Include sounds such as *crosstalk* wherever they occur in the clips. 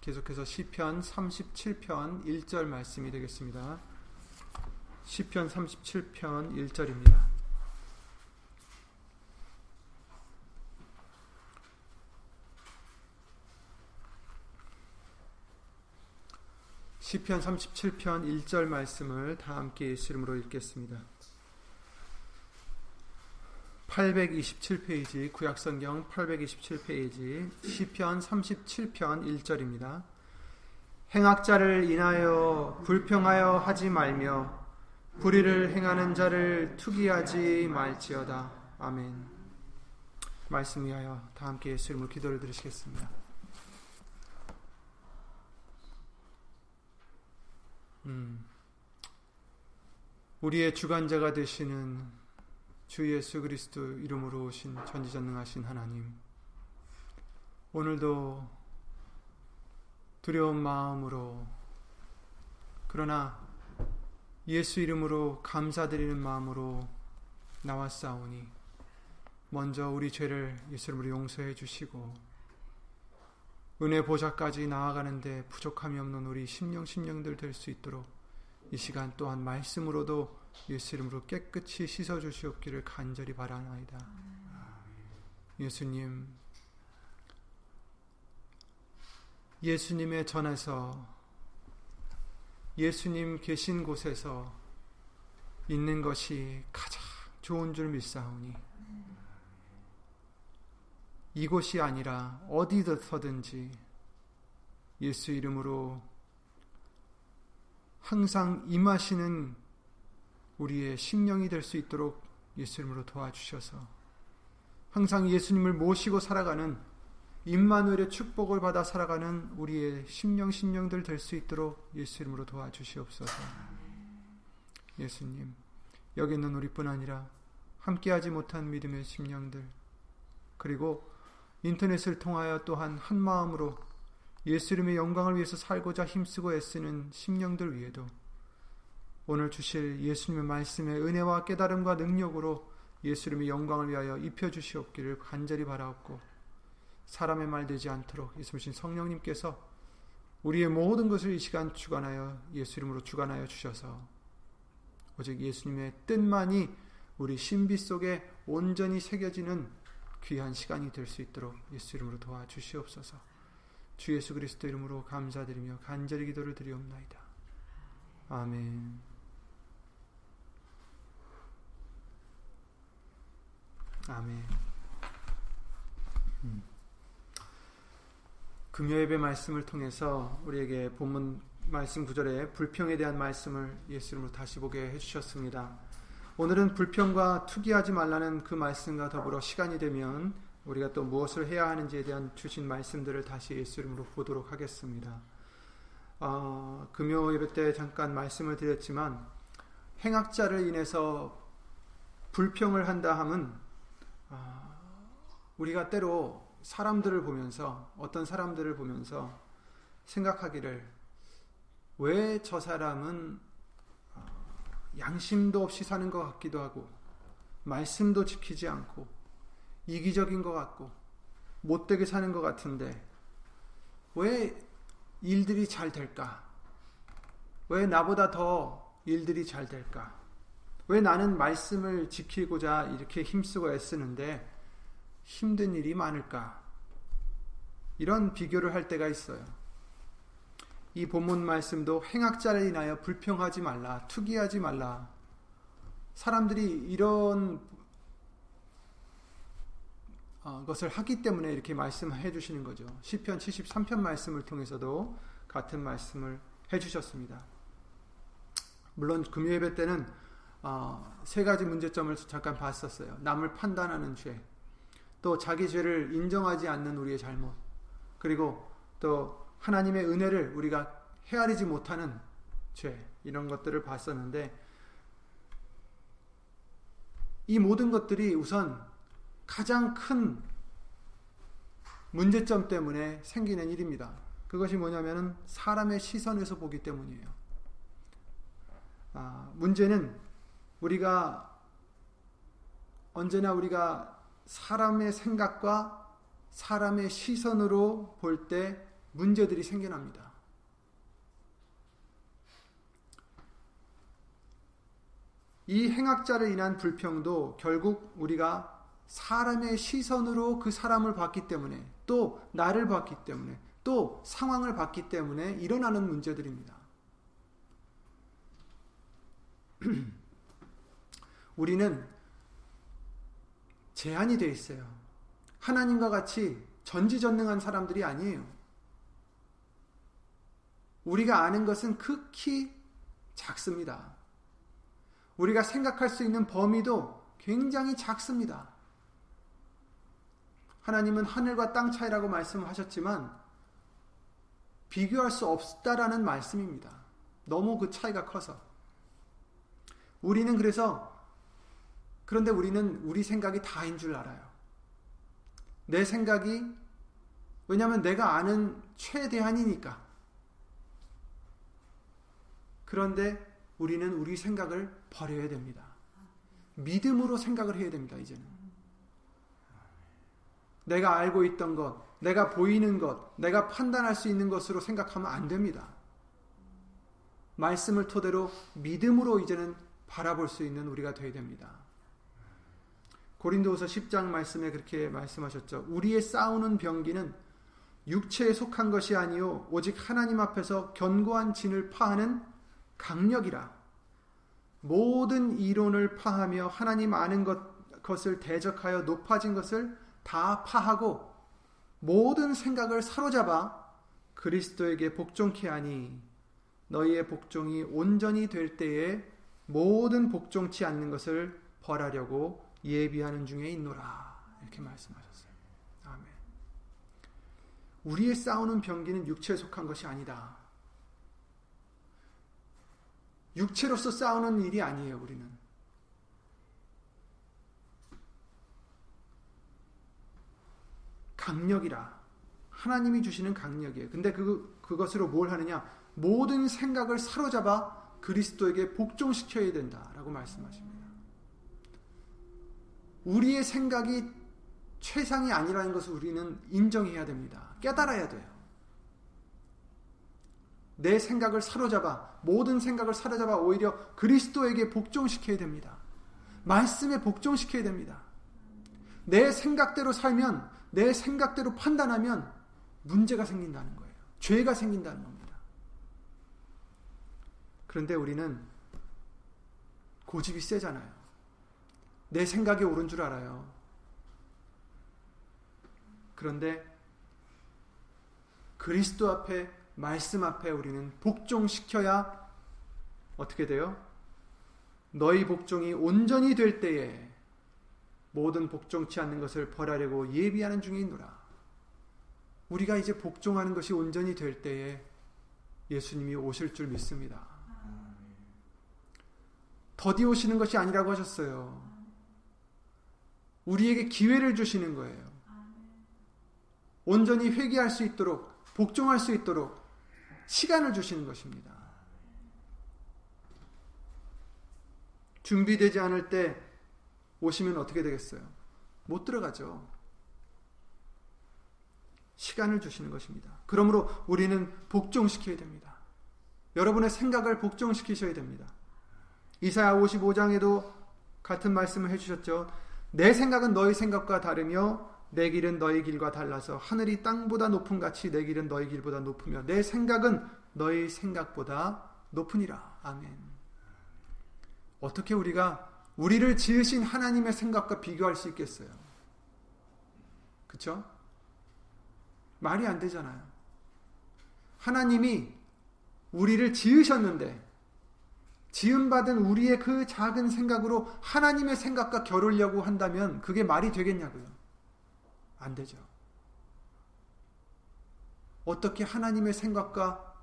계속해서 시편 37편 1절 말씀이 되겠습니다. 시편 37편 1절입니다. 시편 37편 1절 말씀을 다 함께 예수 이름으로 읽겠습니다. 827페이지 구약성경 827페이지 시편 37편 1절입니다. 행악자를 인하여 불평하여 하지 말며 불의를 행하는 자를 투기하지 말지어다. 아멘. 말씀 위하여 다 함께 예수 이름으로 기도를 드리시겠습니다. 음, 우리의 주관자가 되시는 주 예수 그리스도 이름으로 오신 전지전능하신 하나님, 오늘도 두려운 마음으로 그러나 예수 이름으로 감사드리는 마음으로 나왔사오니 먼저 우리 죄를 예수 이름으로 용서해 주시고 은혜 보좌까지 나아가는데 부족함이 없는 우리 심령 심령들 될 수 있도록 이 시간 또한 말씀으로도 예수 이름으로 깨끗이 씻어 주시옵기를 간절히 바라나이다. 예수님 예수님의 전에서 예수님 계신 곳에서 있는 것이 가장 좋은 줄 믿사오니 이곳이 아니라 어디서든지 예수 이름으로 항상 임하시는 우리의 심령이 될 수 있도록 예수 이름으로 도와주셔서 항상 예수님을 모시고 살아가는 임마누엘의 축복을 받아 살아가는 우리의 심령 심령들 될 수 있도록 예수 이름으로 도와주시옵소서. 예수님, 여기 있는 우리뿐 아니라 함께하지 못한 믿음의 심령들 그리고 인터넷을 통하여 또한 한 마음으로 예수 이름의 영광을 위해서 살고자 힘쓰고 애쓰는 심령들 위에도 오늘 주실 예수님의 말씀의 은혜와 깨달음과 능력으로 예수 이름의 영광을 위하여 입혀 주시옵기를 간절히 바라옵고 사람의 말 되지 않도록 예수님 성령님께서 우리의 모든 것을 이 시간 주관하여 예수 이름으로 주관하여 주셔서 오직 예수님의 뜻만이 우리 신비 속에 온전히 새겨지는 귀한 시간이 될 수 있도록 예수 이름으로 도와주시옵소서. 주 예수 그리스도 이름으로 감사드리며 간절히 기도를 드리옵나이다. 아멘. 아멘. 음. 금요예배 말씀을 통해서 우리에게 본문 말씀 구절에 불평에 대한 말씀을 예수 이름으로 다시 보게 해주셨습니다. 오늘은 불평과 투기하지 말라는 그 말씀과 더불어 시간이 되면 우리가 또 무엇을 해야 하는지에 대한 주신 말씀들을 다시 예수 이름으로 보도록 하겠습니다. 어, 금요 예배 때 잠깐 말씀을 드렸지만 행악자를 인해서 불평을 한다 함은 어, 우리가 때로 사람들을 보면서 어떤 사람들을 보면서 생각하기를 왜 저 사람은 양심도 없이 사는 것 같기도 하고 말씀도 지키지 않고 이기적인 것 같고 못되게 사는 것 같은데 왜 일들이 잘 될까? 왜 나보다 더 일들이 잘 될까? 왜 나는 말씀을 지키고자 이렇게 힘쓰고 애쓰는데 힘든 일이 많을까? 이런 비교를 할 때가 있어요. 이 본문 말씀도 행악자를 인하여 불평하지 말라, 투기하지 말라. 사람들이 이런 어, 것을 하기 때문에 이렇게 말씀해 주시는 거죠. 시편 73편 말씀을 통해서도 같은 말씀을 해 주셨습니다. 물론 금요 예배 때는 어, 세 가지 문제점을 잠깐 봤었어요. 남을 판단하는 죄, 또 자기 죄를 인정하지 않는 우리의 잘못, 그리고 또 하나님의 은혜를 우리가 헤아리지 못하는 죄 이런 것들을 봤었는데 이 모든 것들이 우선 가장 큰 문제점 때문에 생기는 일입니다. 그것이 뭐냐면은 사람의 시선에서 보기 때문이에요. 아, 문제는 우리가 언제나 우리가 사람의 생각과 사람의 시선으로 볼 때 문제들이 생겨납니다. 이 행악자를 인한 불평도 결국 우리가 사람의 시선으로 그 사람을 봤기 때문에 또 나를 봤기 때문에 또 상황을 봤기 때문에 일어나는 문제들입니다. *clears throat* 우리는 제한이 되어 있어요. 하나님과 같이 전지전능한 사람들이 아니에요. 우리가 아는 것은 극히 작습니다. 우리가 생각할 수 있는 범위도 굉장히 작습니다. 하나님은 하늘과 땅 차이라고 말씀하셨지만 비교할 수 없다라는 말씀입니다. 너무 그 차이가 커서. 우리는 그래서 그런데 우리는 우리 생각이 다인 줄 알아요. 내 생각이 왜냐하면 내가 아는 최대한이니까. 그런데 우리는 우리 생각을 버려야 됩니다. 믿음으로 생각을 해야 됩니다, 이제는. 내가 알고 있던 것, 내가 보이는 것, 내가 판단할 수 있는 것으로 생각하면 안 됩니다. 말씀을 토대로 믿음으로 이제는 바라볼 수 있는 우리가 되어야 됩니다. 고린도후서 10장 말씀에 그렇게 말씀하셨죠. 우리의 싸우는 병기는 육체에 속한 것이 아니요 오직 하나님 앞에서 견고한 진을 파하는 강력이라. 모든 이론을 파하며 하나님 아는 것, 것을 대적하여 높아진 것을 다 파하고 모든 생각을 사로잡아 그리스도에게 복종케 하니 너희의 복종이 온전히 될 때에 모든 복종치 않는 것을 벌하려고 예비하는 중에 있노라 이렇게 말씀하셨어요. 아멘. 우리의 싸우는 병기는 육체에 속한 것이 아니다. 육체로서 싸우는 일이 아니에요, 우리는. 강력이라. 하나님이 주시는 강력이에요. 근데 그, 그것으로 뭘 하느냐? 모든 생각을 사로잡아 그리스도에게 복종시켜야 된다라고 말씀하십니다. 우리의 생각이 최상이 아니라는 것을 우리는 인정해야 됩니다. 깨달아야 돼요. 내 생각을 사로잡아 모든 생각을 사로잡아 오히려 그리스도에게 복종시켜야 됩니다. 말씀에 복종시켜야 됩니다. 내 생각대로 살면 내 생각대로 판단하면 문제가 생긴다는 거예요. 죄가 생긴다는 겁니다. 그런데 우리는 고집이 세잖아요. 내 생각이 옳은 줄 알아요. 그런데 그리스도 앞에 말씀 앞에 우리는 복종시켜야 어떻게 돼요? 너희 복종이 온전히 될 때에 모든 복종치 않는 것을 벌하려고 예비하는 중에 있노라. 우리가 이제 복종하는 것이 온전히 될 때에 예수님이 오실 줄 믿습니다. 더디 오시는 것이 아니라고 하셨어요. 우리에게 기회를 주시는 거예요. 온전히 회개할 수 있도록, 복종할 수 있도록 시간을 주시는 것입니다. 준비되지 않을 때 오시면 어떻게 되겠어요? 못 들어가죠. 시간을 주시는 것입니다. 그러므로 우리는 복종시켜야 됩니다. 여러분의 생각을 복종시키셔야 됩니다. 이사야 55장에도 같은 말씀을 해주셨죠. 내 생각은 너희 생각과 다르며 내 길은 너희 길과 달라서 하늘이 땅보다 높은 같이 내 길은 너희 길보다 높으며 내 생각은 너희 생각보다 높으니라. 아멘. 어떻게 우리가 우리를 지으신 하나님의 생각과 비교할 수 있겠어요? 그쵸? 말이 안 되잖아요. 하나님이 우리를 지으셨는데, 지음받은 우리의 그 작은 생각으로 하나님의 생각과 겨루려고 한다면 그게 말이 되겠냐고요. 안 되죠. 어떻게 하나님의 생각과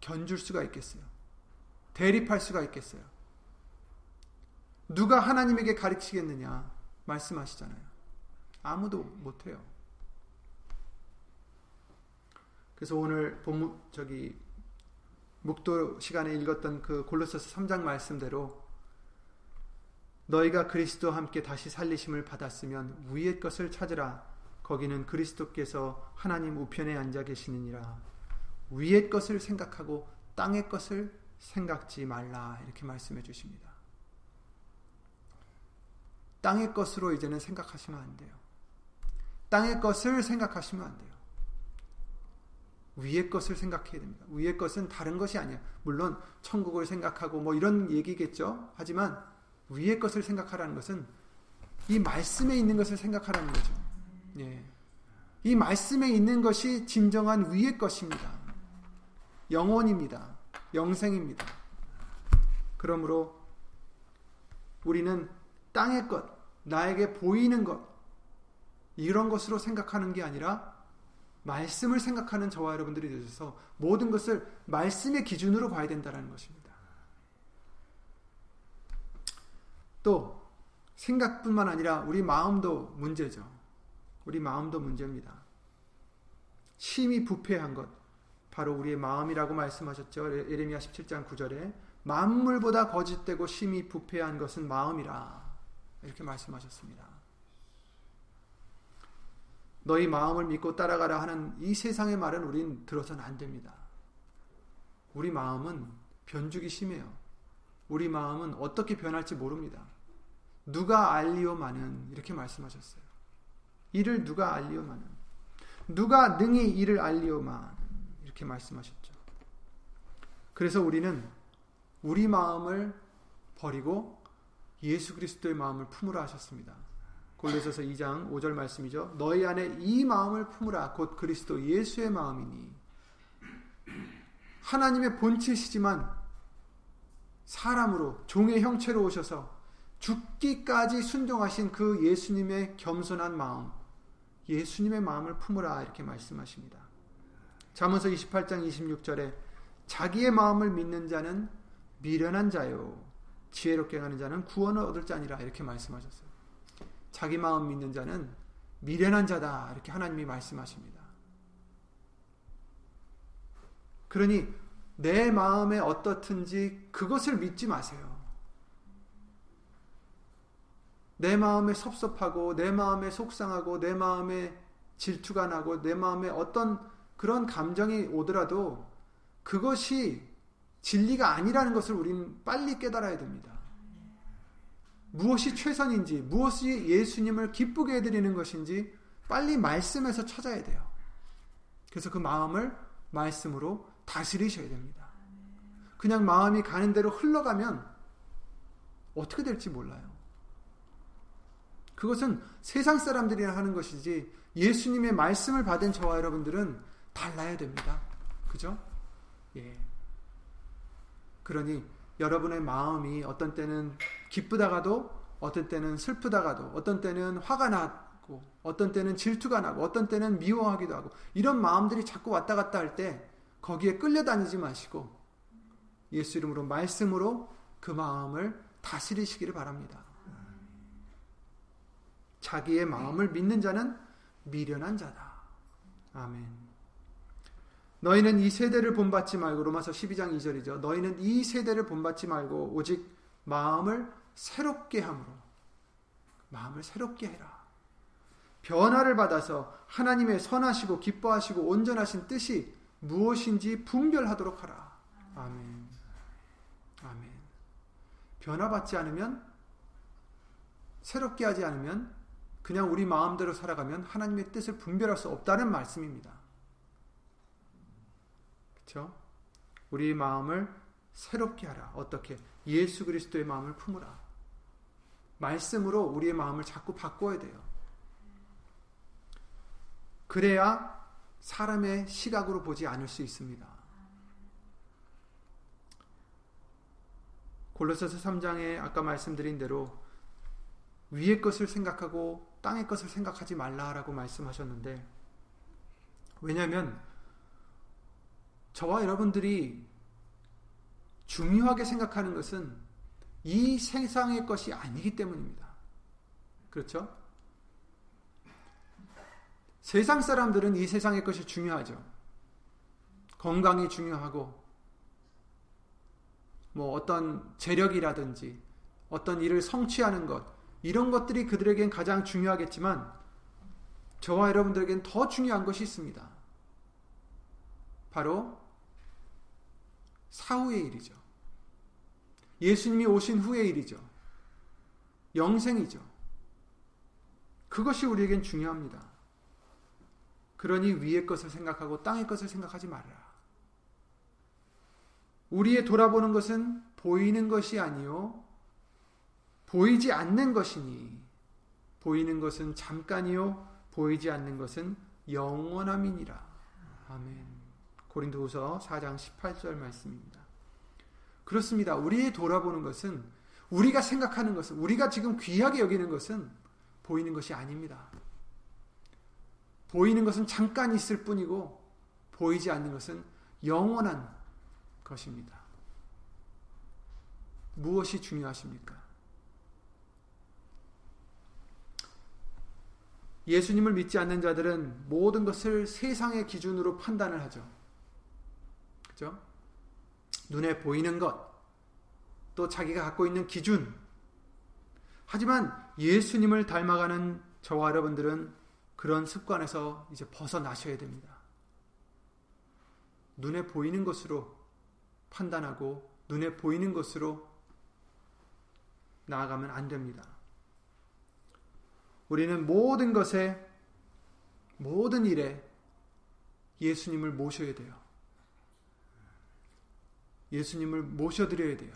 견줄 수가 있겠어요? 대립할 수가 있겠어요? 누가 하나님에게 가르치겠느냐? 말씀하시잖아요. 아무도 못해요. 그래서 오늘 본문 저기 묵도 시간에 읽었던 그 골로새서 3장 말씀대로 너희가 그리스도와 함께 다시 살리심을 받았으면 위의 것을 찾으라 거기는 그리스도께서 하나님 우편에 앉아 계시느니라. 위의 것을 생각하고 땅의 것을 생각지 말라. 이렇게 말씀해 주십니다. 땅의 것으로 이제는 생각하시면 안 돼요. 땅의 것을 생각하시면 안 돼요. 위의 것을 생각해야 됩니다. 위의 것은 다른 것이 아니야. 물론 천국을 생각하고 뭐 이런 얘기겠죠. 하지만 위의 것을 생각하라는 것은 이 말씀에 있는 것을 생각하라는 거죠. 예. 이 말씀에 있는 것이 진정한 위의 것입니다. 영원입니다. 영생입니다. 그러므로 우리는 땅의 것, 나에게 보이는 것, 이런 것으로 생각하는 게 아니라 말씀을 생각하는 저와 여러분들이 되셔서 모든 것을 말씀의 기준으로 봐야 된다는 것입니다. 또 생각뿐만 아니라 우리 마음도 문제죠. 우리 마음도 문제입니다. 심히 부패한 것 바로 우리의 마음이라고 말씀하셨죠. 예레미야 17장 9절에 만물보다 거짓되고 심히 부패한 것은 마음이라 이렇게 말씀하셨습니다. 너희 마음을 믿고 따라가라 하는 이 세상의 말은 우린 들어서는 안 됩니다. 우리 마음은 변죽이 심해요. 우리 마음은 어떻게 변할지 모릅니다. 누가 알리오마는 이렇게 말씀하셨어요. 이를 누가 알리오마는 누가 능히 이를 알리오마 이렇게 말씀하셨죠. 그래서 우리는 우리 마음을 버리고 예수 그리스도의 마음을 품으라 하셨습니다. 골로새서 2장 5절 말씀이죠. 너희 안에 이 마음을 품으라 곧 그리스도 예수의 마음이니 하나님의 본체시지만 사람으로 종의 형체로 오셔서 죽기까지 순종하신 그 예수님의 겸손한 마음, 예수님의 마음을 품으라 이렇게 말씀하십니다. 잠언서 28장 26절에 자기의 마음을 믿는 자는 미련한 자요 지혜롭게 가는 자는 구원을 얻을 자니라 이렇게 말씀하셨어요. 자기 마음 믿는 자는 미련한 자다. 이렇게 하나님이 말씀하십니다. 그러니 내 마음에 어떻든지 그것을 믿지 마세요. 내 마음에 섭섭하고 내 마음에 속상하고 내 마음에 질투가 나고 내 마음에 어떤 그런 감정이 오더라도 그것이 진리가 아니라는 것을 우리는 빨리 깨달아야 됩니다. 무엇이 최선인지, 무엇이 예수님을 기쁘게 해드리는 것인지 빨리 말씀에서 찾아야 돼요. 그래서 그 마음을 말씀으로 다스리셔야 됩니다. 그냥 마음이 가는 대로 흘러가면 어떻게 될지 몰라요. 그것은 세상 사람들이나 하는 것이지 예수님의 말씀을 받은 저와 여러분들은 달라야 됩니다. 그죠? 예. 그러니 여러분의 마음이 어떤 때는 기쁘다가도 어떤 때는 슬프다가도 어떤 때는 화가 나고 어떤 때는 질투가 나고 어떤 때는 미워하기도 하고 이런 마음들이 자꾸 왔다 갔다 할 때 거기에 끌려다니지 마시고 예수 이름으로 말씀으로 그 마음을 다스리시기를 바랍니다. 자기의 마음을 믿는 자는 미련한 자다. 아멘. 너희는 이 세대를 본받지 말고 로마서 12장 2절이죠. 너희는 이 세대를 본받지 말고 오직 마음을 새롭게 함으로 마음을 새롭게 해라. 변화를 받아서 하나님의 선하시고 기뻐하시고 온전하신 뜻이 무엇인지 분별하도록 하라. 아멘. 아멘. 변화받지 않으면 새롭게 하지 않으면 그냥 우리 마음대로 살아가면 하나님의 뜻을 분별할 수 없다는 말씀입니다. 그렇죠? 우리 마음을 새롭게 하라. 어떻게? 예수 그리스도의 마음을 품으라. 말씀으로 우리의 마음을 자꾸 바꿔야 돼요. 그래야 사람의 시각으로 보지 않을 수 있습니다. 골로새서 3장에 아까 말씀드린 대로 위의 것을 생각하고 땅의 것을 생각하지 말라라고 말씀하셨는데 왜냐하면 저와 여러분들이 중요하게 생각하는 것은 이 세상의 것이 아니기 때문입니다. 그렇죠? 세상 사람들은 이 세상의 것이 중요하죠. 건강이 중요하고, 뭐 어떤 재력이라든지, 어떤 일을 성취하는 것, 이런 것들이 그들에겐 가장 중요하겠지만, 저와 여러분들에겐 더 중요한 것이 있습니다. 바로 사후의 일이죠. 예수님이 오신 후의 일이죠. 영생이죠. 그것이 우리에겐 중요합니다. 그러니 위의 것을 생각하고 땅의 것을 생각하지 말아라. 우리의 돌아보는 것은 보이는 것이 아니요 보이지 않는 것이니 보이는 것은 잠깐이요 보이지 않는 것은 영원함이니라. 아멘. 고린도후서 4장 18절 말씀입니다. 그렇습니다. 우리의 돌아보는 것은 우리가 생각하는 것은 우리가 지금 귀하게 여기는 것은 보이는 것이 아닙니다. 보이는 것은 잠깐 있을 뿐이고 보이지 않는 것은 영원한 것입니다. 무엇이 중요하십니까? 예수님을 믿지 않는 자들은 모든 것을 세상의 기준으로 판단을 하죠. 그죠? 눈에 보이는 것, 또 자기가 갖고 있는 기준. 하지만 예수님을 닮아가는 저와 여러분들은 그런 습관에서 이제 벗어나셔야 됩니다. 눈에 보이는 것으로 판단하고 눈에 보이는 것으로 나아가면 안 됩니다. 우리는 모든 것에 모든 일에 예수님을 모셔야 돼요. 예수님을 모셔드려야 돼요.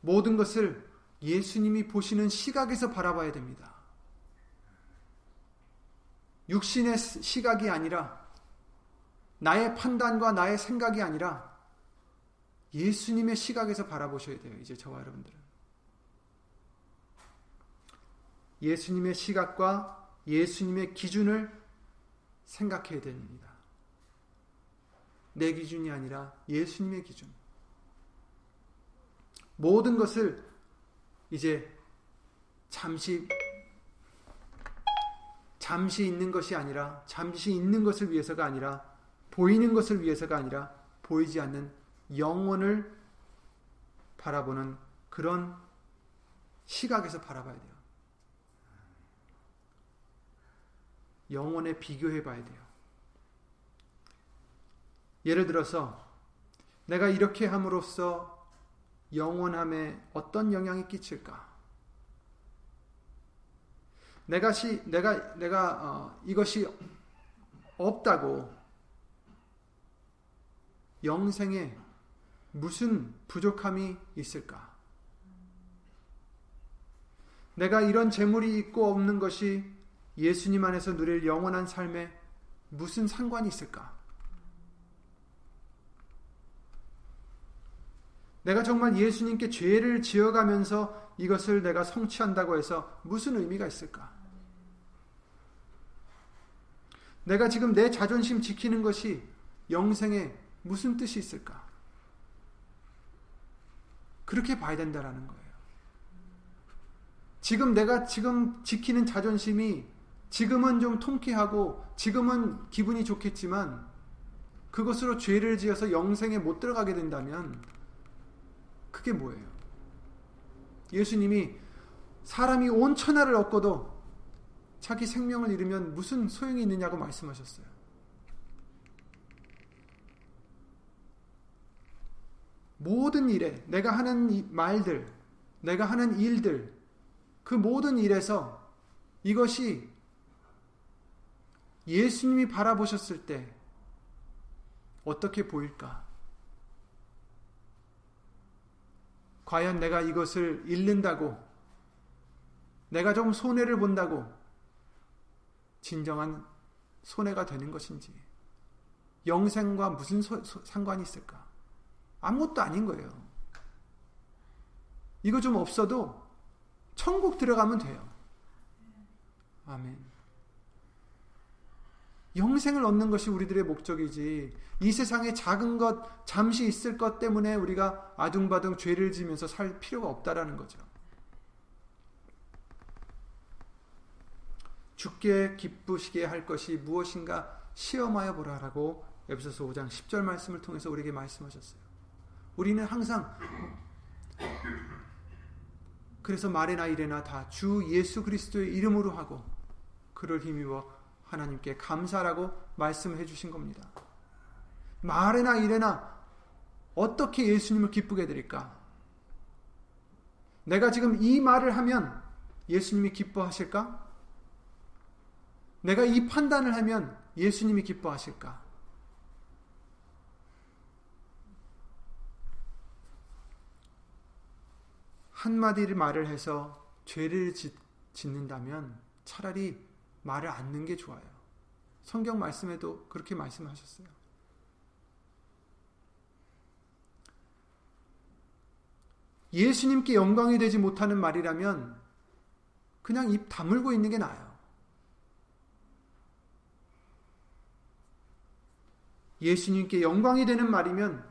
모든 것을 예수님이 보시는 시각에서 바라봐야 됩니다. 육신의 시각이 아니라 나의 판단과 나의 생각이 아니라 예수님의 시각에서 바라보셔야 돼요. 이제 저와 여러분들은. 예수님의 시각과 예수님의 기준을 생각해야 됩니다. 내 기준이 아니라 예수님의 기준. 모든 것을 이제 잠시 잠시 있는 것이 아니라 잠시 있는 것을 위해서가 아니라 보이는 것을 위해서가 아니라 보이지 않는 영혼을 바라보는 그런 시각에서 바라봐야 돼요. 영혼에 비교해 봐야 돼요. 예를 들어서 내가 이렇게 함으로써 영원함에 어떤 영향이 끼칠까? 내가 시 내가 내가 어, 이것이 없다고 영생에 무슨 부족함이 있을까? 내가 이런 재물이 있고 없는 것이 예수님 안에서 누릴 영원한 삶에 무슨 상관이 있을까? 내가 정말 예수님께 죄를 지어가면서 이것을 내가 성취한다고 해서 무슨 의미가 있을까? 내가 지금 내 자존심 지키는 것이 영생에 무슨 뜻이 있을까? 그렇게 봐야 된다라는 거예요. 지금 내가 지금 지키는 자존심이 지금은 좀 통쾌하고 지금은 기분이 좋겠지만 그것으로 죄를 지어서 영생에 못 들어가게 된다면 그게 뭐예요? 예수님이 사람이 온 천하를 얻고도 자기 생명을 잃으면 무슨 소용이 있느냐고 말씀하셨어요. 모든 일에 내가 하는 말들, 내가 하는 일들, 그 모든 일에서 이것이 예수님이 바라보셨을 때 어떻게 보일까? 과연 내가 이것을 잃는다고, 내가 좀 손해를 본다고, 진정한 손해가 되는 것인지, 영생과 무슨 소, 소, 상관이 있을까? 아무것도 아닌 거예요. 이거 좀 없어도 천국 들어가면 돼요. 아멘. 영생을 얻는 것이 우리들의 목적이지. 이 세상에 작은 것, 잠시 있을 것 때문에 우리가 아둥바둥 죄를 지면서 살 필요가 없다라는 거죠. 죽게 기쁘시게 할 것이 무엇인가 시험하여 보라라고 에베소서 5장 10절 말씀을 통해서 우리에게 말씀하셨어요. 우리는 항상 그래서 말이나 이래나 다 주 예수 그리스도의 이름으로 하고 그를 힘입어 하나님께 감사라고 말씀해 주신 겁니다. 말이나 이래나 어떻게 예수님을 기쁘게 드릴까? 내가 지금 이 말을 하면 예수님이 기뻐하실까? 내가 이 판단을 하면 예수님이 기뻐하실까? 한마디를 말을 해서 죄를 짓는다면 차라리 말을 않는 게 좋아요. 성경 말씀에도 그렇게 말씀하셨어요. 예수님께 영광이 되지 못하는 말이라면 그냥 입 다물고 있는 게 나아요. 예수님께 영광이 되는 말이면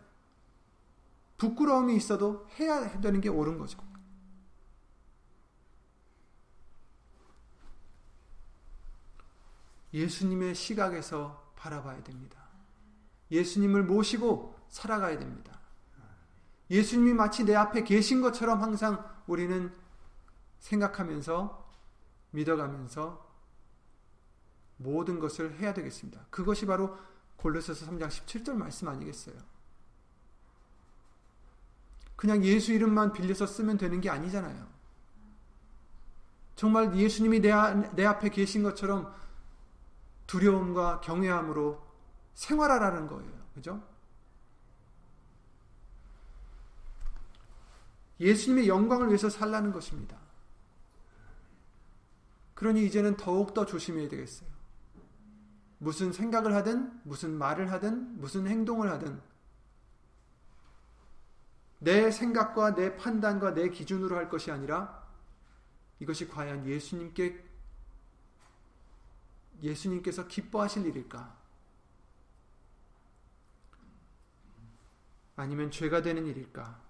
부끄러움이 있어도 해야 되는 게 옳은 거죠. 예수님의 시각에서 바라봐야 됩니다. 예수님을 모시고 살아가야 됩니다. 예수님이 마치 내 앞에 계신 것처럼 항상 우리는 생각하면서 믿어가면서 모든 것을 해야 되겠습니다. 그것이 바로 골로새서 3장 17절 말씀 아니겠어요? 그냥 예수 이름만 빌려서 쓰면 되는 게 아니잖아요. 정말 예수님이 내, 내 앞에 계신 것처럼 두려움과 경외함으로 생활하라는 거예요. 그죠? 예수님의 영광을 위해서 살라는 것입니다. 그러니 이제는 더욱더 조심해야 되겠어요. 무슨 생각을 하든, 무슨 말을 하든, 무슨 행동을 하든, 내 생각과 내 판단과 내 기준으로 할 것이 아니라 이것이 과연 예수님께 예수님께서 기뻐하실 일일까? 아니면 죄가 되는 일일까?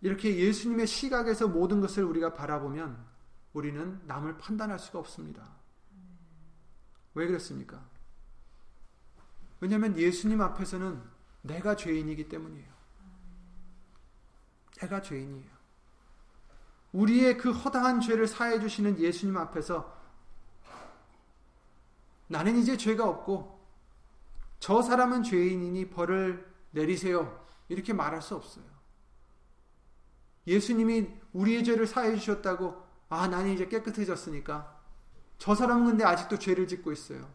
이렇게 예수님의 시각에서 모든 것을 우리가 바라보면 우리는 남을 판단할 수가 없습니다. 왜 그렇습니까? 왜냐하면 예수님 앞에서는 내가 죄인이기 때문이에요. 내가 죄인이에요. 우리의 그 허다한 죄를 사해 주시는 예수님 앞에서 나는 이제 죄가 없고 저 사람은 죄인이니 벌을 내리세요. 이렇게 말할 수 없어요. 예수님이 우리의 죄를 사해 주셨다고 아 나는 이제 깨끗해졌으니까 저 사람은 근데 아직도 죄를 짓고 있어요.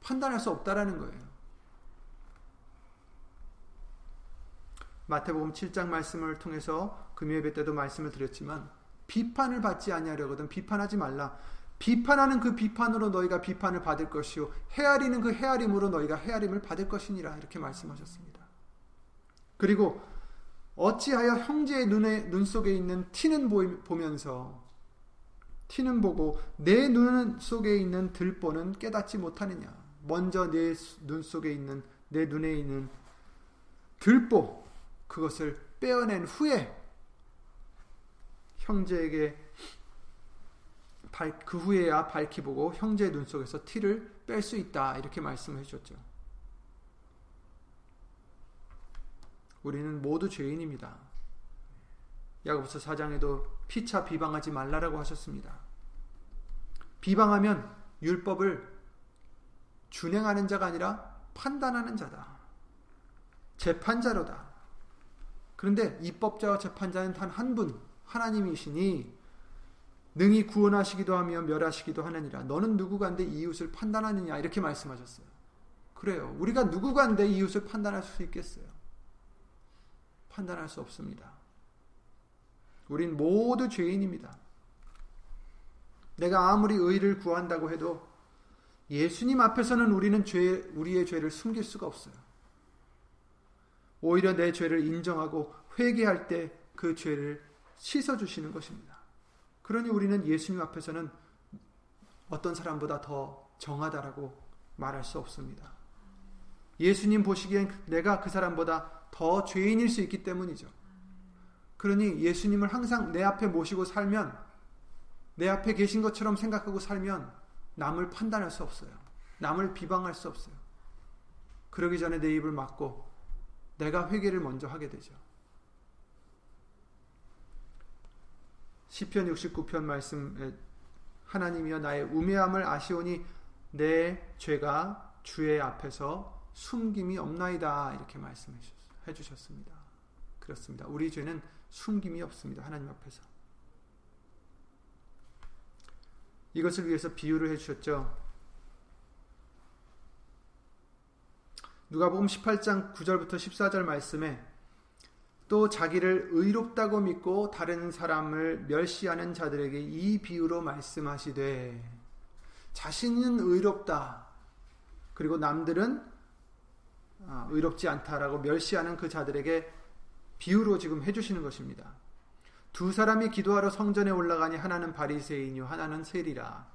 판단할 수 없다라는 거예요. 마태복음 7장 말씀을 통해서 금요일 때도 말씀을 드렸지만 비판을 받지 아니하려거든 비판하지 말라. 비판하는 그 비판으로 너희가 비판을 받을 것이요 헤아리는 그 헤아림으로 너희가 헤아림을 받을 것이니라 이렇게 말씀하셨습니다. 그리고 어찌하여 형제의 눈에 눈 속에 있는 티는 보면서 티는 보고 내 눈 속에 있는 들보는 깨닫지 못하느냐? 먼저 내 눈 속에 있는 내 눈에 있는 들보 그것을 빼어낸 후에 형제에게 그 후에야 밝히 보고 형제의 눈 속에서 티를 뺄 수 있다 이렇게 말씀해 주셨죠. 우리는 모두 죄인입니다. 야고보서 4장에도 피차 비방하지 말라라고 하셨습니다. 비방하면 율법을 준행하는 자가 아니라 판단하는 자다. 재판자로다. 그런데 입법자와 재판자는 단 한 분, 하나님이시니 능히 구원하시기도 하며 멸하시기도 하느니라. 너는 누구간데 이웃을 판단하느냐 이렇게 말씀하셨어요. 그래요. 우리가 누구간데 이웃을 판단할 수 있겠어요? 판단할 수 없습니다. 우린 모두 죄인입니다. 내가 아무리 의를 구한다고 해도 예수님 앞에서는 우리는 죄, 우리의 죄를 숨길 수가 없어요. 오히려 내 죄를 인정하고 회개할 때 그 죄를 씻어주시는 것입니다. 그러니 우리는 예수님 앞에서는 어떤 사람보다 더 정하다라고 말할 수 없습니다. 예수님 보시기엔 내가 그 사람보다 더 죄인일 수 있기 때문이죠. 그러니 예수님을 항상 내 앞에 모시고 살면 내 앞에 계신 것처럼 생각하고 살면 남을 판단할 수 없어요. 남을 비방할 수 없어요. 그러기 전에 내 입을 막고 내가 회개를 먼저 하게 되죠. 시편 69편 말씀 하나님이여 나의 우매함을 아시오니 내 죄가 주의 앞에서 숨김이 없나이다 이렇게 말씀해 주셨습니다. 그렇습니다. 우리 죄는 숨김이 없습니다. 하나님 앞에서. 이것을 위해서 비유를 해 주셨죠. 누가복음 18장 9절부터 14절 말씀에 또 자기를 의롭다고 믿고 다른 사람을 멸시하는 자들에게 이 비유로 말씀하시되 자신은 의롭다. 그리고 남들은 아, 의롭지 않다라고 멸시하는 그 자들에게 비유로 지금 해주시는 것입니다. 두 사람이 기도하러 성전에 올라가니 하나는 바리새인이요 하나는 세리라.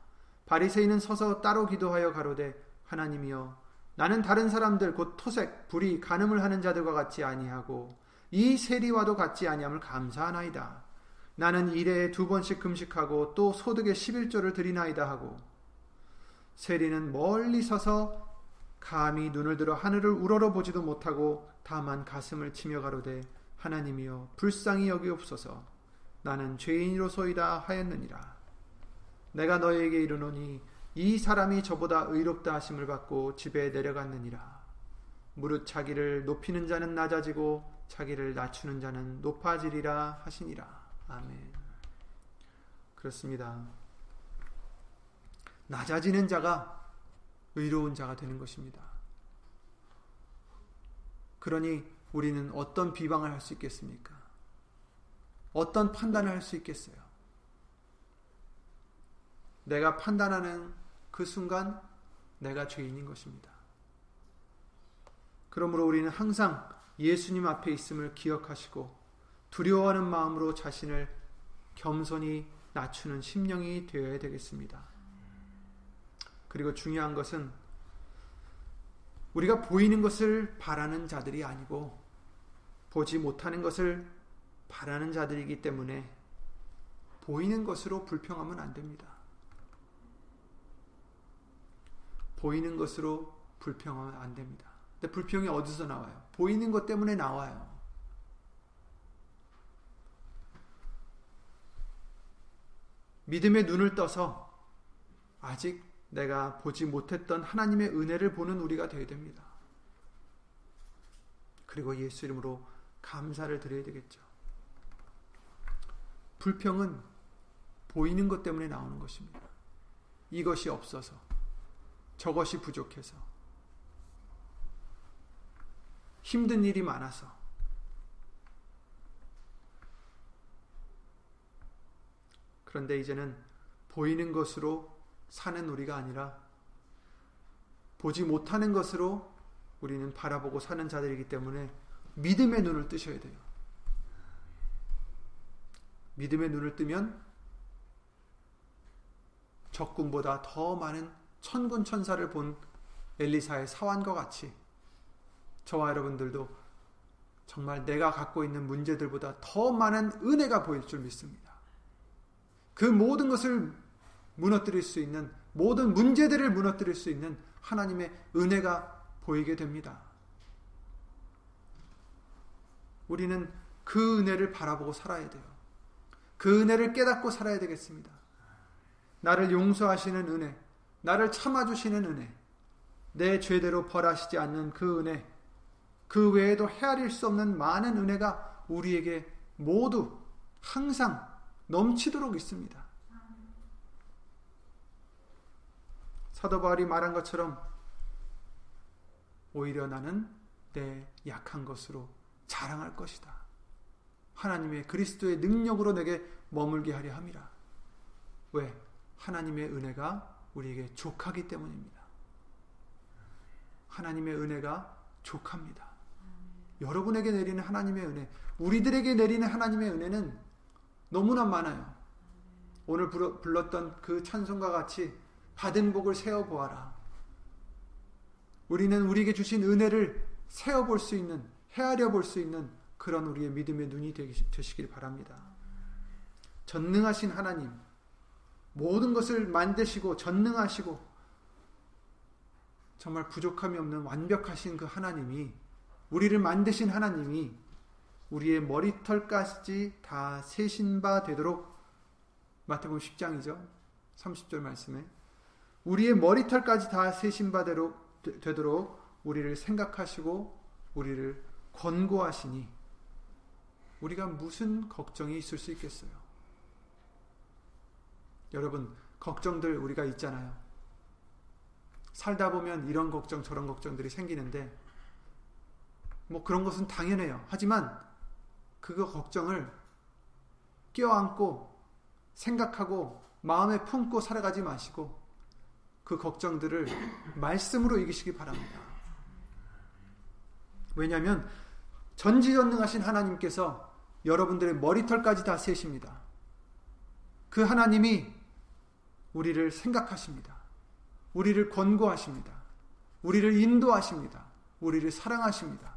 바리새인은 서서 따로 기도하여 가로되 하나님이여 나는 다른 사람들 곧 토색, 불이, 간음을 하는 자들과 같이 아니하고 이 세리와도 같지 아니함을 감사하나이다. 나는 일에 두 번씩 금식하고 또 소득의 11조를 드리나이다 하고 세리는 멀리 서서 감히 눈을 들어 하늘을 우러러 보지도 못하고 다만 가슴을 치며 가로되 하나님이여 불쌍히 여기옵소서. 나는 죄인이로소이다 하였느니라. 내가 너에게 이르노니 이 사람이 저보다 의롭다 하심을 받고 집에 내려갔느니라. 무릇 자기를 높이는 자는 낮아지고 자기를 낮추는 자는 높아지리라 하시니라 아멘 그렇습니다 낮아지는 자가 의로운 자가 되는 것입니다. 그러니 우리는 어떤 비방을 할 수 있겠습니까? 어떤 판단을 할 수 있겠어요? 내가 판단하는 그 순간 내가 죄인인 것입니다. 그러므로 우리는 항상 예수님 앞에 있음을 기억하시고 두려워하는 마음으로 자신을 겸손히 낮추는 심령이 되어야 되겠습니다. 그리고 중요한 것은 우리가 보이는 것을 바라는 자들이 아니고 보지 못하는 것을 바라는 자들이기 때문에 보이는 것으로 불평하면 안 됩니다. 보이는 것으로 불평하면 안 됩니다. 근데 불평이 어디서 나와요? 보이는 것 때문에 나와요. 믿음의 눈을 떠서 아직 내가 보지 못했던 하나님의 은혜를 보는 우리가 되어야 됩니다. 그리고 예수 이름으로 감사를 드려야 되겠죠. 불평은 보이는 것 때문에 나오는 것입니다. 이것이 없어서, 저것이 부족해서, 힘든 일이 많아서, 그런데 이제는 보이는 것으로 사는 우리가 아니라 보지 못하는 것으로 우리는 바라보고 사는 자들이기 때문에 믿음의 눈을 뜨셔야 돼요. 믿음의 눈을 뜨면 적군보다 더 많은 천군 천사를 본 엘리사의 사환과 같이 저와 여러분들도 정말 내가 갖고 있는 문제들보다 더 많은 은혜가 보일 줄 믿습니다. 그 모든 것을 무너뜨릴 수 있는 모든 문제들을 무너뜨릴 수 있는 하나님의 은혜가 보이게 됩니다. 우리는 그 은혜를 바라보고 살아야 돼요. 그 은혜를 깨닫고 살아야 되겠습니다. 나를 용서하시는 은혜, 나를 참아주시는 은혜, 내 죄대로 벌하시지 않는 그 은혜, 그 외에도 헤아릴 수 없는 많은 은혜가 우리에게 모두 항상 넘치도록 있습니다. 사도 바울이 말한 것처럼 오히려 나는 내 약한 것으로 자랑할 것이다. 하나님의 그리스도의 능력으로 내게 머물게 하려 함이라. 왜? 하나님의 은혜가 우리에게 족하기 때문입니다. 하나님의 은혜가 족합니다. 여러분에게 내리는 하나님의 은혜, 우리들에게 내리는 하나님의 은혜는 너무나 많아요. 오늘 불렀던 그 찬송과 같이 받은 복을 세어 보아라. 우리는 우리에게 주신 은혜를 세어 볼 수 있는 헤아려 볼 수 있는 그런 우리의 믿음의 눈이 되시길 바랍니다. 전능하신 하나님, 모든 것을 만드시고 전능하시고 정말 부족함이 없는 완벽하신 그 하나님이 우리를 만드신 하나님이 우리의 머리털까지 다 세신 바 되도록 마태복음 10장이죠. 30절 말씀에 우리의 머리털까지 다 세신 바대로 되도록 우리를 생각하시고 우리를 권고하시니 우리가 무슨 걱정이 있을 수 있겠어요? 여러분, 걱정들 우리가 있잖아요. 살다 보면 이런 걱정 저런 걱정들이 생기는데 뭐 그런 것은 당연해요. 하지만 그거 걱정을 껴안고 생각하고 마음에 품고 살아가지 마시고 그 걱정들을 말씀으로 이기시기 바랍니다. 왜냐하면 전지전능하신 하나님께서 여러분들의 머리털까지 다 세십니다. 그 하나님이 우리를 생각하십니다. 우리를 권고하십니다. 우리를 인도하십니다. 우리를 사랑하십니다.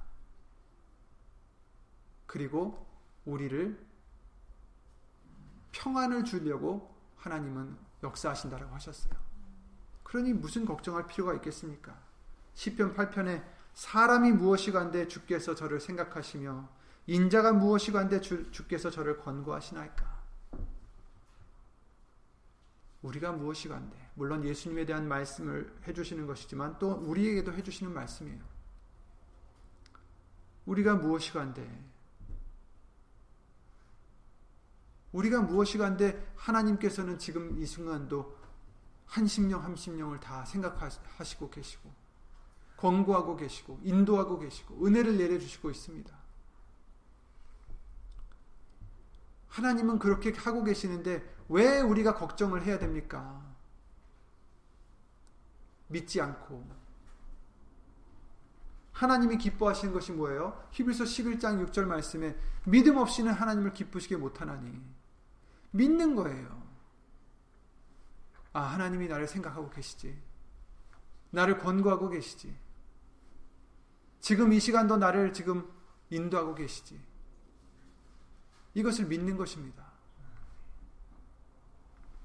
그리고 우리를 평안을 주려고 하나님은 역사하신다라고 하셨어요. 그러니 무슨 걱정할 필요가 있겠습니까? 시편 8편에 사람이 무엇이 간데 주께서 저를 생각하시며 인자가 무엇이 간데 주께서 저를 권고하시나이까? 우리가 무엇이 간데 물론 예수님에 대한 말씀을 해주시는 것이지만 또 우리에게도 해주시는 말씀이에요. 우리가 무엇이 간데 우리가 무엇이 간데 하나님께서는 지금 이 순간도 한 심령 한 심령을 다 생각하시고 계시고 권고하고 계시고 인도하고 계시고 은혜를 내려주시고 있습니다. 하나님은 그렇게 하고 계시는데 왜 우리가 걱정을 해야 됩니까? 믿지 않고 하나님이 기뻐하시는 것이 뭐예요? 히브리서 11장 6절 말씀에 믿음 없이는 하나님을 기쁘시게 못하나니 믿는 거예요. 아 하나님이 나를 생각하고 계시지 나를 권고하고 계시지 지금 이 시간도 나를 지금 인도하고 계시지 이것을 믿는 것입니다.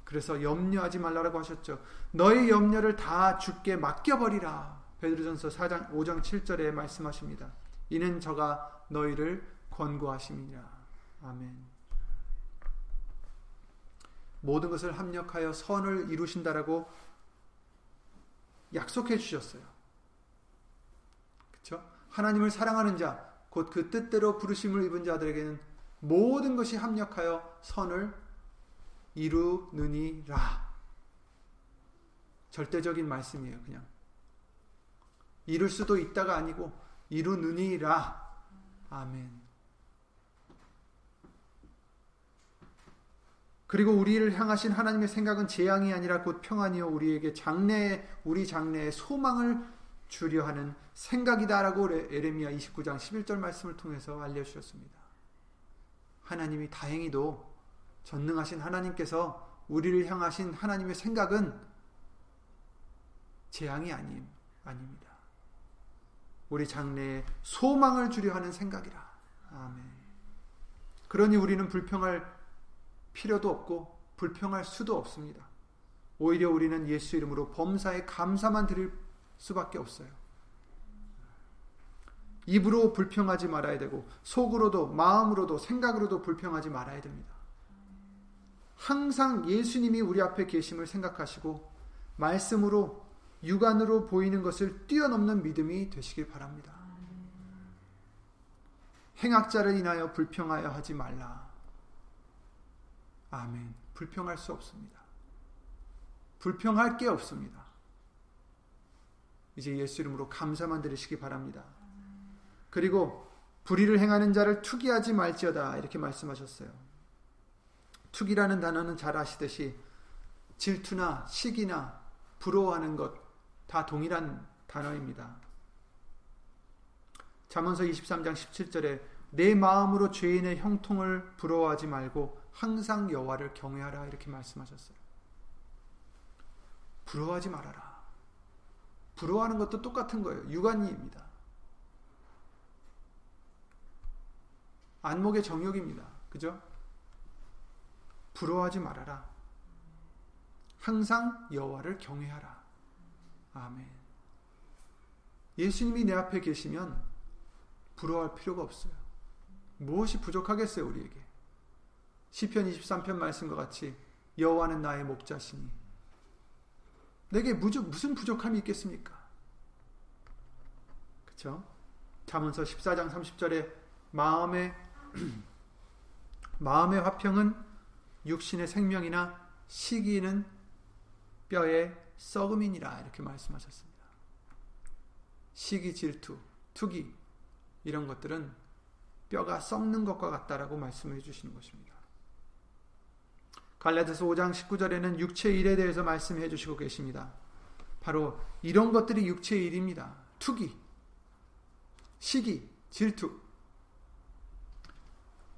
그래서 염려하지 말라라고 하셨죠. 너의 염려를 다 주께 맡겨버리라. 베드로전서 4장 5장 7절에 말씀하십니다. 이는 저가 너희를 권고하심이라. 아멘. 모든 것을 합력하여 선을 이루신다라고 약속해 주셨어요. 그렇죠? 하나님을 사랑하는 자, 곧 그 뜻대로 부르심을 입은 자들에게는 모든 것이 합력하여 선을 이루느니라. 절대적인 말씀이에요, 그냥. 이룰 수도 있다가 아니고 이루느니라. 아멘. 그리고 우리를 향하신 하나님의 생각은 재앙이 아니라 곧 평안이요 우리에게 장래 우리 장래에 소망을 주려 하는 생각이다라고 에레미야 29장 11절 말씀을 통해서 알려 주셨습니다. 하나님이 다행히도 전능하신 하나님께서 우리를 향하신 하나님의 생각은 재앙이 아님, 아닙니다. 우리 장래에 소망을 주려 하는 생각이라. 아멘. 그러니 우리는 불평할 필요도 없고 불평할 수도 없습니다. 오히려 우리는 예수 이름으로 범사에 감사만 드릴 수밖에 없어요. 입으로 불평하지 말아야 되고 속으로도 마음으로도 생각으로도 불평하지 말아야 됩니다. 항상 예수님이 우리 앞에 계심을 생각하시고 말씀으로 육안으로 보이는 것을 뛰어넘는 믿음이 되시길 바랍니다. 행악자를 인하여 불평하여 하지 말라. 아멘. 불평할 수 없습니다. 불평할 게 없습니다. 이제 예수 이름으로 감사만 드리시기 바랍니다. 그리고 불의를 행하는 자를 투기하지 말지어다 이렇게 말씀하셨어요. 투기라는 단어는 잘 아시듯이 질투나 시기나 부러워하는 것 다 동일한 단어입니다. 잠언서 23장 17절에 내 마음으로 죄인의 형통을 부러워하지 말고 항상 여호와를 경외하라 이렇게 말씀하셨어요. 부러워하지 말아라. 부러워하는 것도 똑같은 거예요. 유관이입니다. 안목의 정욕입니다. 그죠? 부러워하지 말아라. 항상 여호와를 경외하라. 아멘. 예수님이 내 앞에 계시면 부러워할 필요가 없어요. 무엇이 부족하겠어요, 우리에게? 시편 23편 말씀과 같이 여호와는 나의 목자시니 내게 무슨 부족함이 있겠습니까? 그렇죠? 잠언서 14장 30절에 마음의 *clears throat* 마음의 화평은 육신의 생명이나 시기는 뼈의 썩음이니라 이렇게 말씀하셨습니다. 시기 질투, 투기 이런 것들은 뼈가 썩는 것과 같다라고 말씀해 주시는 것입니다. 갈라디아서 5장 19절에는 육체의 일에 대해서 말씀해 주시고 계십니다. 바로 이런 것들이 육체의 일입니다. 투기, 시기, 질투,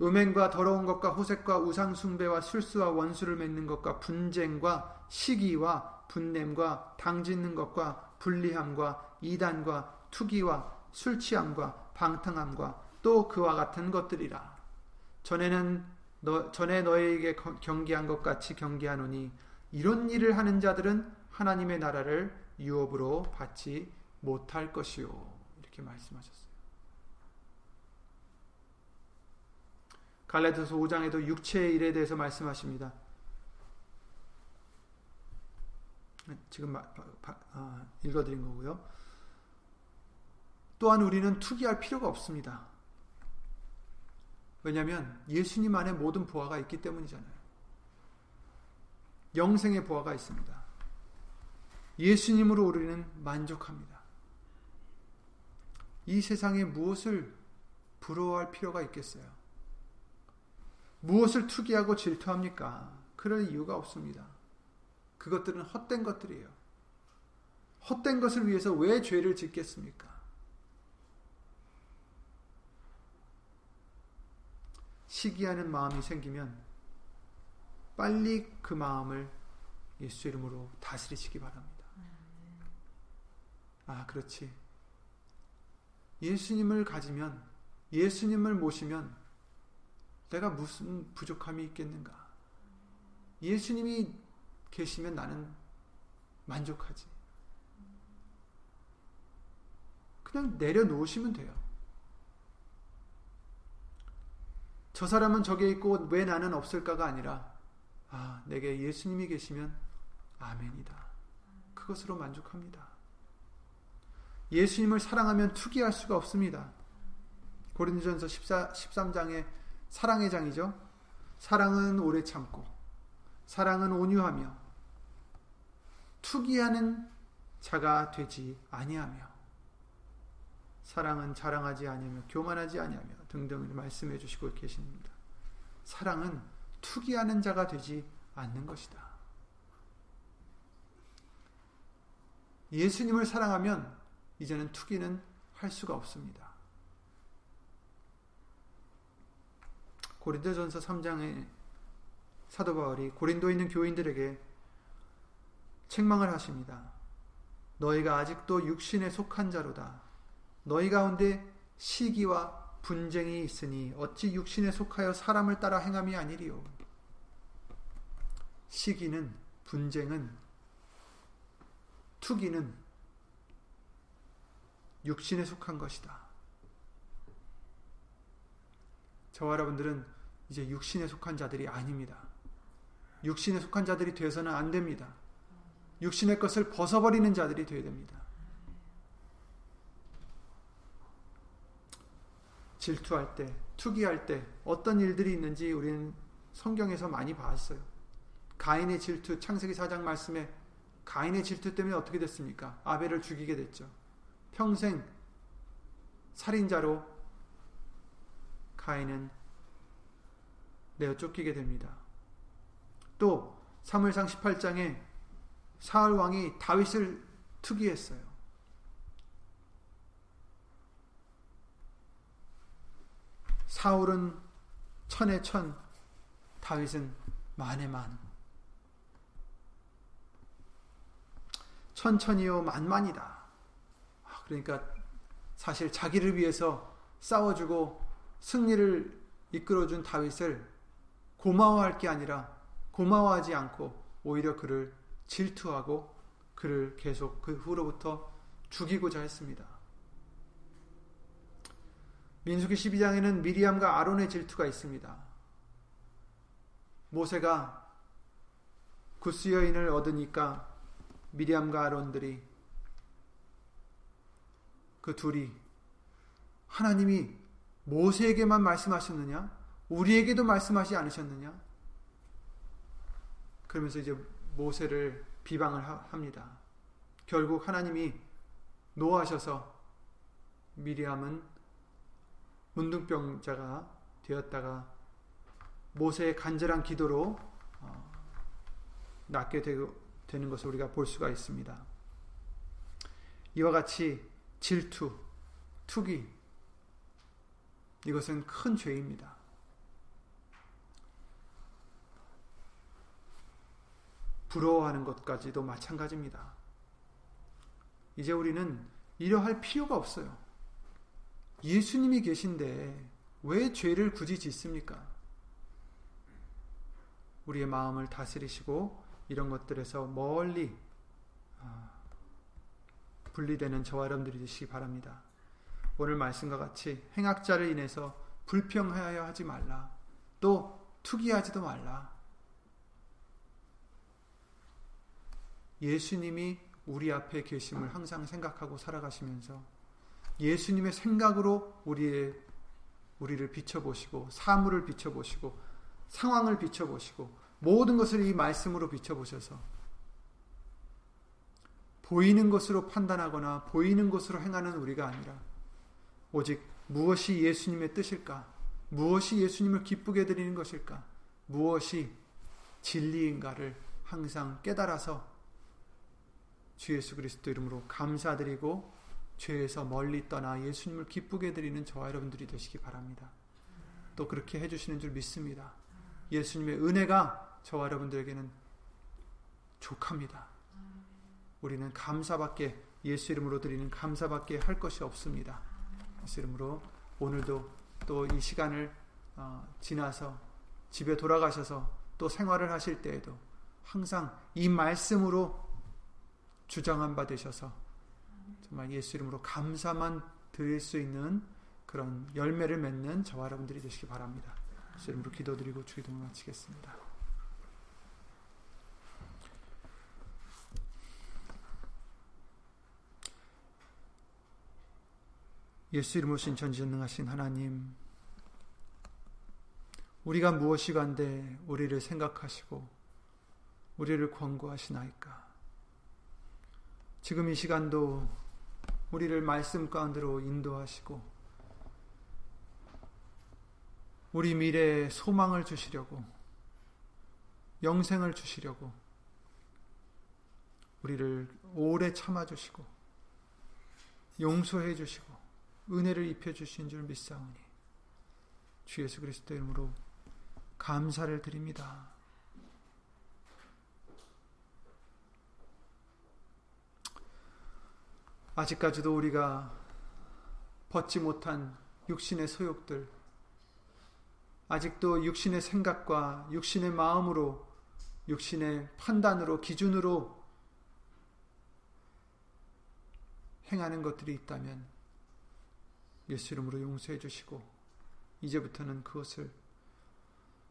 음행과 더러운 것과 호색과 우상 숭배와 술수와 원수를 맺는 것과 분쟁과 시기와 분냄과 당짓는 것과 불리함과 이단과 투기와 술 취함과 방탕함과 또 그와 같은 것들이라. 전에는 너, 전에 너에게 경계한 것 같이 경계하노니 이런 일을 하는 자들은 하나님의 나라를 유업으로 받지 못할 것이요. 이렇게 말씀하셨어요. 갈라디아서 5장에도 육체의 일에 대해서 말씀하십니다. 지금 아, 읽어드린 거고요. 또한 우리는 투기할 필요가 없습니다. 왜냐하면 예수님 안에 모든 보화가 있기 때문이잖아요. 영생의 보화가 있습니다. 예수님으로 우리는 만족합니다. 이 세상에 무엇을 부러워할 필요가 있겠어요? 무엇을 투기하고 질투합니까? 그럴 이유가 없습니다. 그것들은 헛된 것들이에요. 헛된 것을 위해서 왜 죄를 짓겠습니까? 시기하는 마음이 생기면 빨리 그 마음을 예수 이름으로 다스리시기 바랍니다. 아, 그렇지. 예수님을 가지면, 예수님을 모시면 내가 무슨 부족함이 있겠는가? 예수님이 계시면 나는 만족하지. 그냥 내려놓으시면 돼요. 저 사람은 저게 있고 왜 나는 없을까가 아니라 아, 내게 예수님이 계시면 아멘이다. 그것으로 만족합니다. 예수님을 사랑하면 투기할 수가 없습니다. 고린도전서 14, 13장의 사랑의 장이죠. 사랑은 오래 참고 사랑은 온유하며 투기하는 자가 되지 아니하며 사랑은 자랑하지 아니하며 교만하지 아니하며 등등 말씀해 주시고 계십니다. 사랑은 투기하는 자가 되지 않는 것이다. 예수님을 사랑하면 이제는 투기는 할 수가 없습니다. 고린도전서 3장에 사도 바울이 고린도에 있는 교인들에게 책망을 하십니다. 너희가 아직도 육신에 속한 자로다. 너희 가운데 시기와 분쟁이 있으니 어찌 육신에 속하여 사람을 따라 행함이 아니리요. 시기는 분쟁은 투기는 육신에 속한 것이다. 저와 여러분들은 이제 육신에 속한 자들이 아닙니다. 육신에 속한 자들이 되어서는 안 됩니다. 육신의 것을 벗어버리는 자들이 되어야 됩니다. 질투할 때, 투기할 때 어떤 일들이 있는지 우리는 성경에서 많이 봤어요. 가인의 질투, 창세기 4장 말씀에 가인의 질투 때문에 어떻게 됐습니까? 아벨을 죽이게 됐죠. 평생 살인자로 가인은 내어 쫓기게 됩니다. 또 사무엘상 18장에 사울 왕이 다윗을 투기했어요. 사울은 천의 천, 다윗은 만의 만. 천천히요 만만이다. 아, 그러니까 사실 자기를 위해서 싸워주고 승리를 이끌어준 다윗을 고마워할 게 아니라 고마워하지 않고 오히려 그를 질투하고 그를 계속 그 후로부터 죽이고자 했습니다. 민수기 12장에는 미리암과 아론의 질투가 있습니다. 모세가 구스 여인을 얻으니까 미리암과 아론들이 그 둘이 하나님이 모세에게만 말씀하셨느냐? 우리에게도 말씀하지 않으셨느냐? 그러면서 이제 모세를 비방을 합니다. 결국 하나님이 노하셔서 미리암은 문둥병자가 되었다가 모세의 간절한 기도로 어, 낫게 되는 것을 우리가 볼 수가 있습니다. 이와 같이 질투, 투기, 이것은 큰 죄입니다. 부러워하는 것까지도 마찬가지입니다. 이제 우리는 이러할 필요가 없어요. 예수님이 계신데 왜 죄를 굳이 짓습니까? 우리의 마음을 다스리시고 이런 것들에서 멀리 아, 분리되는 저와 여러분들이 되시기 바랍니다. 오늘 말씀과 같이 행악자를 인해서 불평하여 하지 말라. 또 투기하지도 말라. 예수님이 우리 앞에 계심을 항상 생각하고 살아가시면서 예수님의 생각으로 우리의 우리를 비춰보시고 사물을 비춰보시고 상황을 비춰보시고 모든 것을 이 말씀으로 비춰보셔서 보이는 것으로 판단하거나 보이는 것으로 행하는 우리가 아니라 오직 무엇이 예수님의 뜻일까? 무엇이 예수님을 기쁘게 드리는 것일까? 무엇이 진리인가를 항상 깨달아서 주 예수 그리스도 이름으로 감사드리고 죄에서 멀리 떠나 예수님을 기쁘게 드리는 저와 여러분들이 되시기 바랍니다. 또 그렇게 해주시는 줄 믿습니다. 예수님의 은혜가 저와 여러분들에게는 족합니다. 우리는 감사밖에 예수 이름으로 드리는 감사밖에 할 것이 없습니다. 예수 이름으로 오늘도 또 이 시간을 어, 지나서 집에 돌아가셔서 또 생활을 하실 때에도 항상 이 말씀으로 주장한 바 되셔서 정말 예수 이름으로 감사만 드릴 수 있는 그런 열매를 맺는 저와 여러분들이 되시기 바랍니다. 예수 이름으로 기도드리고 주기도를 마치겠습니다. 예수 이름으로 신천지전능하신 하나님 우리가 무엇이 간데 우리를 생각하시고 우리를 권고하시나이까 지금 이 시간도 우리를 말씀 가운데로 인도하시고 우리 미래에 소망을 주시려고 영생을 주시려고 우리를 오래 참아 주시고 용서해 주시고 은혜를 입혀 주신 줄 믿사오니 주 예수 그리스도 이름으로 감사를 드립니다. 아직까지도 우리가 벗지 못한 육신의 소욕들, 아직도 육신의 생각과 육신의 마음으로, 육신의 판단으로, 기준으로 행하는 것들이 있다면 예수 이름으로 용서해 주시고, 이제부터는 그것을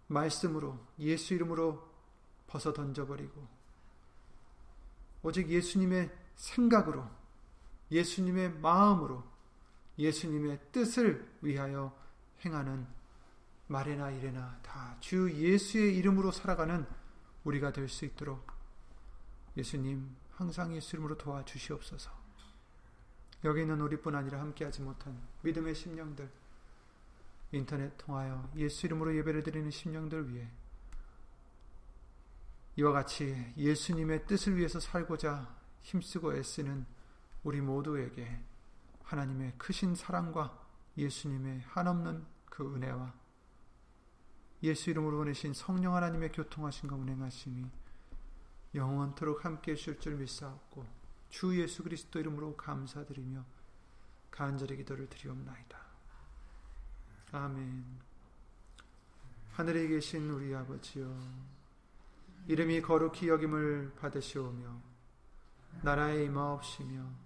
말씀으로, 예수 이름으로 벗어 던져버리고, 오직 예수님의 생각으로, 예수님의 마음으로 예수님의 뜻을 위하여 행하는 말이나 이래나 다 주 예수의 이름으로 살아가는 우리가 될 수 있도록 예수님 항상 예수 이름으로 도와주시옵소서. 여기 있는 우리뿐 아니라 함께하지 못한 믿음의 심령들 인터넷 통하여 예수 이름으로 예배를 드리는 심령들 위해 이와 같이 예수님의 뜻을 위해서 살고자 힘쓰고 애쓰는 우리 모두에게 하나님의 크신 사랑과 예수님의 한없는 그 은혜와 예수 이름으로 보내신 성령 하나님의 교통하신과 운행하심이 영원토록 함께 해주실 줄 믿사옵고 주 예수 그리스도 이름으로 감사드리며 간절히 기도를 드리옵나이다. 아멘 하늘에 계신 우리 아버지여 이름이 거룩히 여김을 받으시오며 나라의 임하옵시며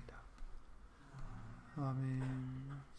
아멘.